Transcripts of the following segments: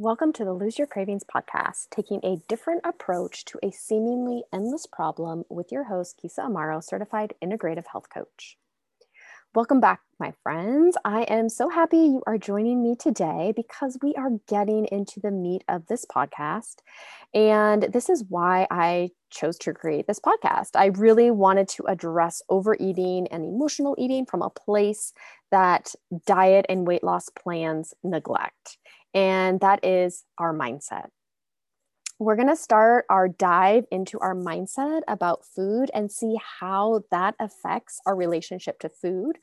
Welcome to the Lose Your Cravings podcast, taking a different approach to a seemingly endless problem with your host, Keysa Amaro, certified integrative health coach. Welcome back, my friends. I am so happy you are joining me today because we are getting into the meat of this podcast. And this is why I chose to create this podcast. I really wanted to address overeating and emotional eating from a place that diet and weight loss plans neglect and that is our mindset. We're going to start our dive into our mindset about food and see how that affects our relationship to food,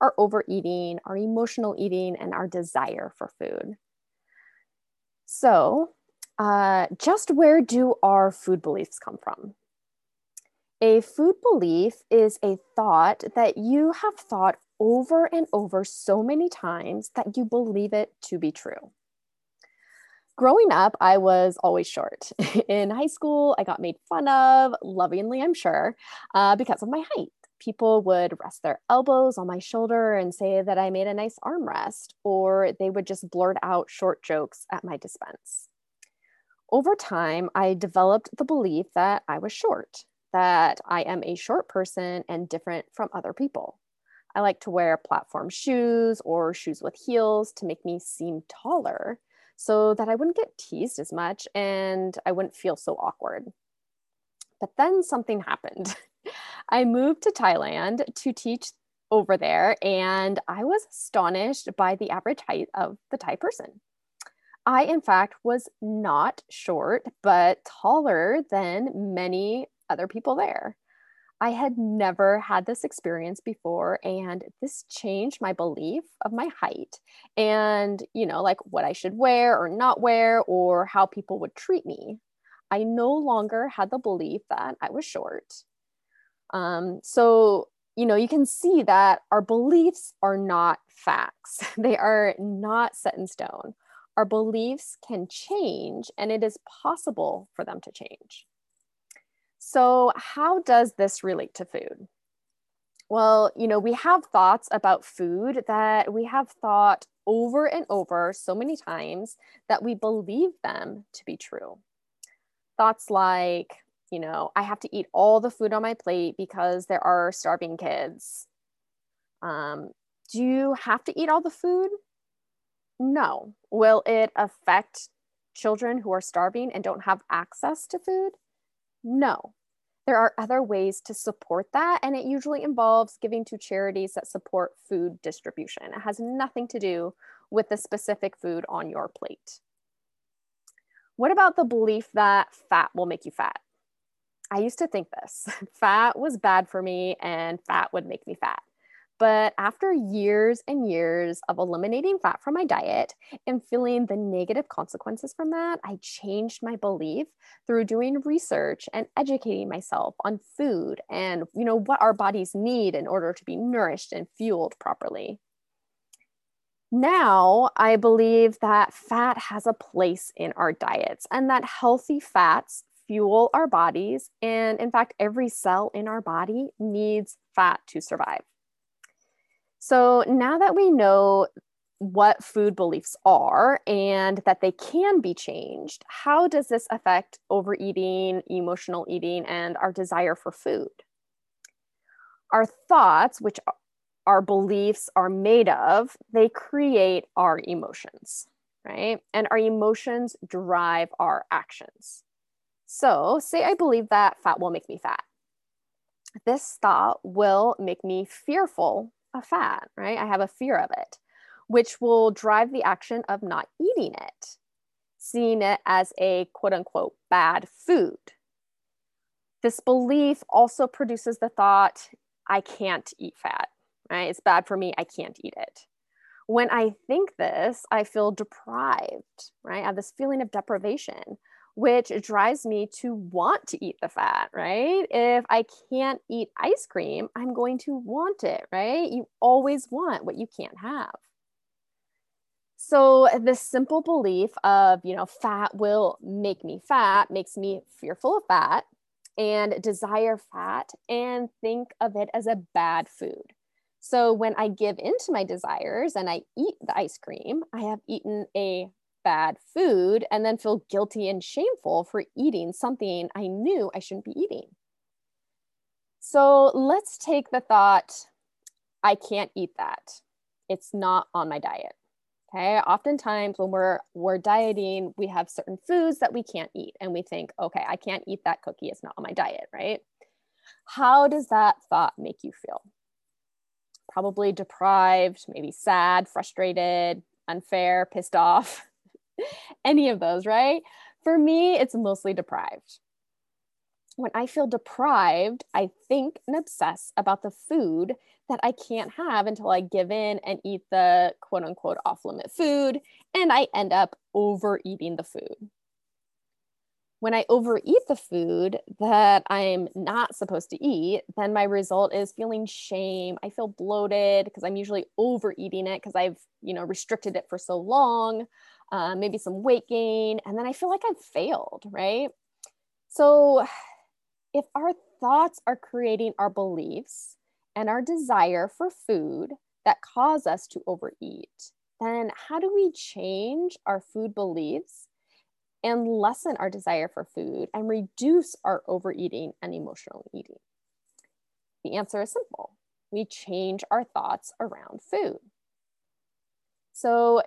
our overeating, our emotional eating, and our desire for food. So, uh, just where do our food beliefs come from? A food belief is a thought that you have thought over and over so many times that you believe it to be true growing up, I was always short. In high school, I got made fun of, lovingly, I'm sure, uh, because of my height. People would rest their elbows on my shoulder and say that I made a nice armrest, or they would just blurt out short jokes at my dispense. Over time, I developed the belief that I was short, that I am a short person and different from other people. I like to wear platform shoes or shoes with heels to make me seem taller so that I wouldn't get teased as much and I wouldn't feel so awkward. But then something happened. I moved to Thailand to teach over there, and I was astonished by the average height of the Thai person. I, in fact, was not short, but taller than many other people there. I had never had this experience before, and this changed my belief of my height and, you know, like what I should wear or not wear or how people would treat me. I no longer had the belief that I was short. Um, so, you know, you can see that our beliefs are not facts, they are not set in stone. Our beliefs can change, and it is possible for them to change. So, how does this relate to food? Well, you know, we have thoughts about food that we have thought over and over so many times that we believe them to be true. Thoughts like, you know, I have to eat all the food on my plate because there are starving kids. Um, do you have to eat all the food? No. Will it affect children who are starving and don't have access to food? No there are other ways to support that, and it usually involves giving to charities that support food distribution. It has nothing to do with the specific food on your plate. What about the belief that fat will make you fat? I used to think this fat was bad for me and fat would make me fat. But after years and years of eliminating fat from my diet and feeling the negative consequences from that, I changed my belief through doing research and educating myself on food and you know what our bodies need in order to be nourished and fueled properly. Now, I believe that fat has a place in our diets and that healthy fats fuel our bodies. And in fact, every cell in our body needs fat to survive. So now that we know what food beliefs are and that they can be changed, how does this affect overeating, emotional eating, and our desire for food? Our thoughts, which our beliefs are made of, they create our emotions, right? And our emotions drive our actions. So, say I believe that fat will make me fat. This thought will make me fearful a fat, right? I have a fear of it, which will drive the action of not eating it, seeing it as a quote unquote bad food. This belief also produces the thought, I can't eat fat, right? It's bad for me. I can't eat it. When I think this, I feel deprived, right? I have this feeling of deprivation which drives me to want to eat the fat, right? If I can't eat ice cream, I'm going to want it, right? You always want what you can't have. So, this simple belief of, you know, fat will make me fat makes me fearful of fat and desire fat and think of it as a bad food. So, when I give into my desires and I eat the ice cream, I have eaten a bad food and then feel guilty and shameful for eating something I knew I shouldn't be eating. So let's take the thought I can't eat that. It's not on my diet. Okay. Oftentimes when we're we're dieting, we have certain foods that we can't eat and we think, okay, I can't eat that cookie. It's not on my diet, right? How does that thought make you feel? Probably deprived, maybe sad, frustrated, unfair, pissed off. Any of those, right? For me, it's mostly deprived when I feel deprived, I think and obsess about the food that I can't have until I give in and eat the quote unquote off limit food, and I end up overeating the food. When I overeat the food that I'm not supposed to eat, then my result is feeling shame. I feel bloated because I'm usually overeating it because I've, you know, restricted it for so long. Uh, maybe some weight gain, and then I feel like I've failed, right? So if our thoughts are creating our beliefs and our desire for food that cause us to overeat, then how do we change our food beliefs and lessen our desire for food and reduce our overeating and emotional eating? The answer is simple we change our thoughts around food. So,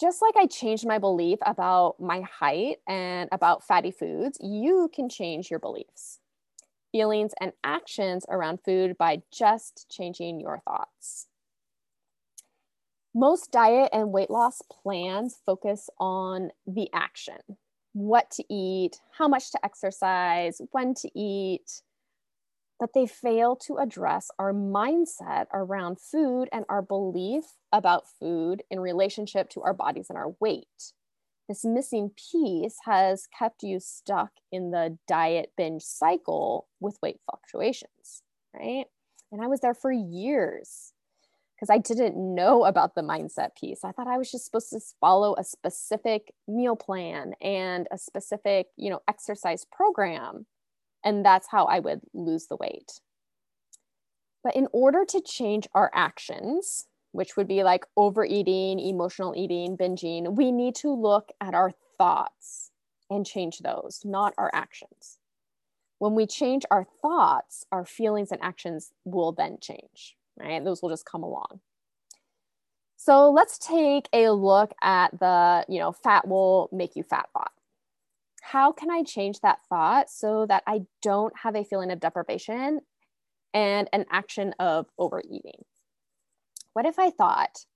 just like I changed my belief about my height and about fatty foods, you can change your beliefs feelings, and actions around food by just changing your thoughts. Most diet and weight loss plans focus on the action what to eat, how much to exercise, when to eat, but they fail to address our mindset around food and our belief about food in relationship to our bodies and our weight this missing piece has kept you stuck in the diet binge cycle with weight fluctuations, right? And I was there for years because I didn't know about the mindset piece. I thought I was just supposed to follow a specific meal plan and a specific, you know, exercise program. And that's how I would lose the weight. But in order to change our actions, which would be like overeating, emotional eating, binging, we need to look at our thoughts and change those, not our actions. When we change our thoughts, our feelings and actions will then change, right? Those will just come along. So let's take a look at the, you know, fat will make you fat thought. How can I change that thought so that I don't have a feeling of deprivation and an action of overeating? What if I thought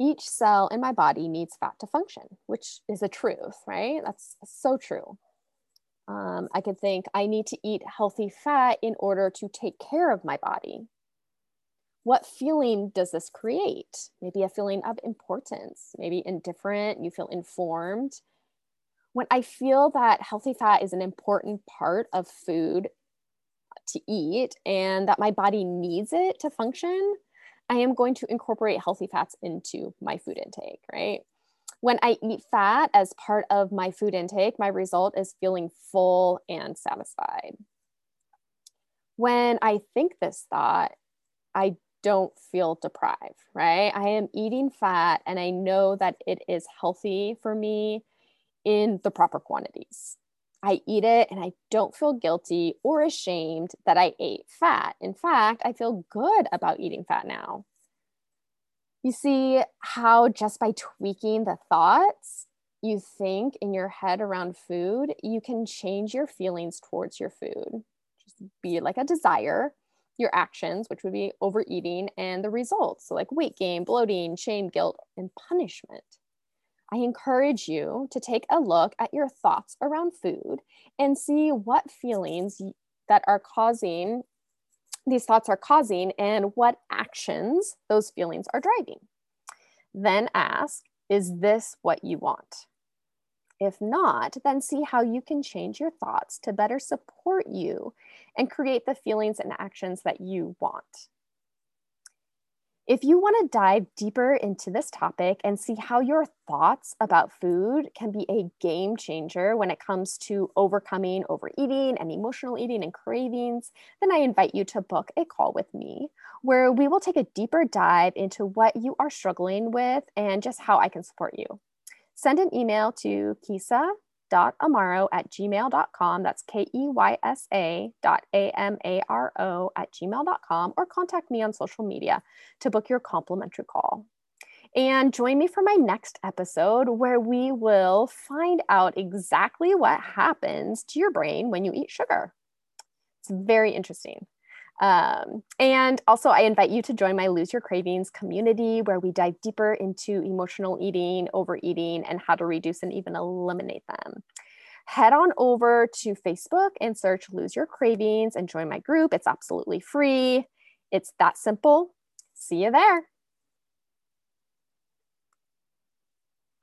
each cell in my body needs fat to function, which is a truth, right? That's so true. Um, I could think I need to eat healthy fat in order to take care of my body. What feeling does this create? Maybe a feeling of importance, maybe indifferent, you feel informed. When I feel that healthy fat is an important part of food to eat and that my body needs it to function, I am going to incorporate healthy fats into my food intake, right? When I eat fat as part of my food intake, my result is feeling full and satisfied. When I think this thought, I don't feel deprived, right? I am eating fat and I know that it is healthy for me in the proper quantities. I eat it and I don't feel guilty or ashamed that I ate fat. In fact, I feel good about eating fat now. You see how just by tweaking the thoughts you think in your head around food, you can change your feelings towards your food. Just be like a desire, your actions, which would be overeating, and the results, so like weight gain, bloating, shame, guilt, and punishment. I encourage you to take a look at your thoughts around food and see what feelings that are causing these thoughts are causing and what actions those feelings are driving. Then ask, is this what you want? If not, then see how you can change your thoughts to better support you and create the feelings and actions that you want. If you want to dive deeper into this topic and see how your thoughts about food can be a game changer when it comes to overcoming overeating and emotional eating and cravings, then I invite you to book a call with me where we will take a deeper dive into what you are struggling with and just how I can support you. send an email to keysa.amaro at gmail.com. That's K E Y S A dot A M A R O at gmail.com or contact me on social media to book your complimentary call. And join me for my next episode where we will find out exactly what happens to your brain when you eat sugar. It's very interesting. Um, and also, I invite you to join my Lose Your Cravings community where we dive deeper into emotional eating, overeating, and how to reduce and even eliminate them. Head on over to Facebook and search Lose Your Cravings and join my group. It's absolutely free. It's that simple. See you there.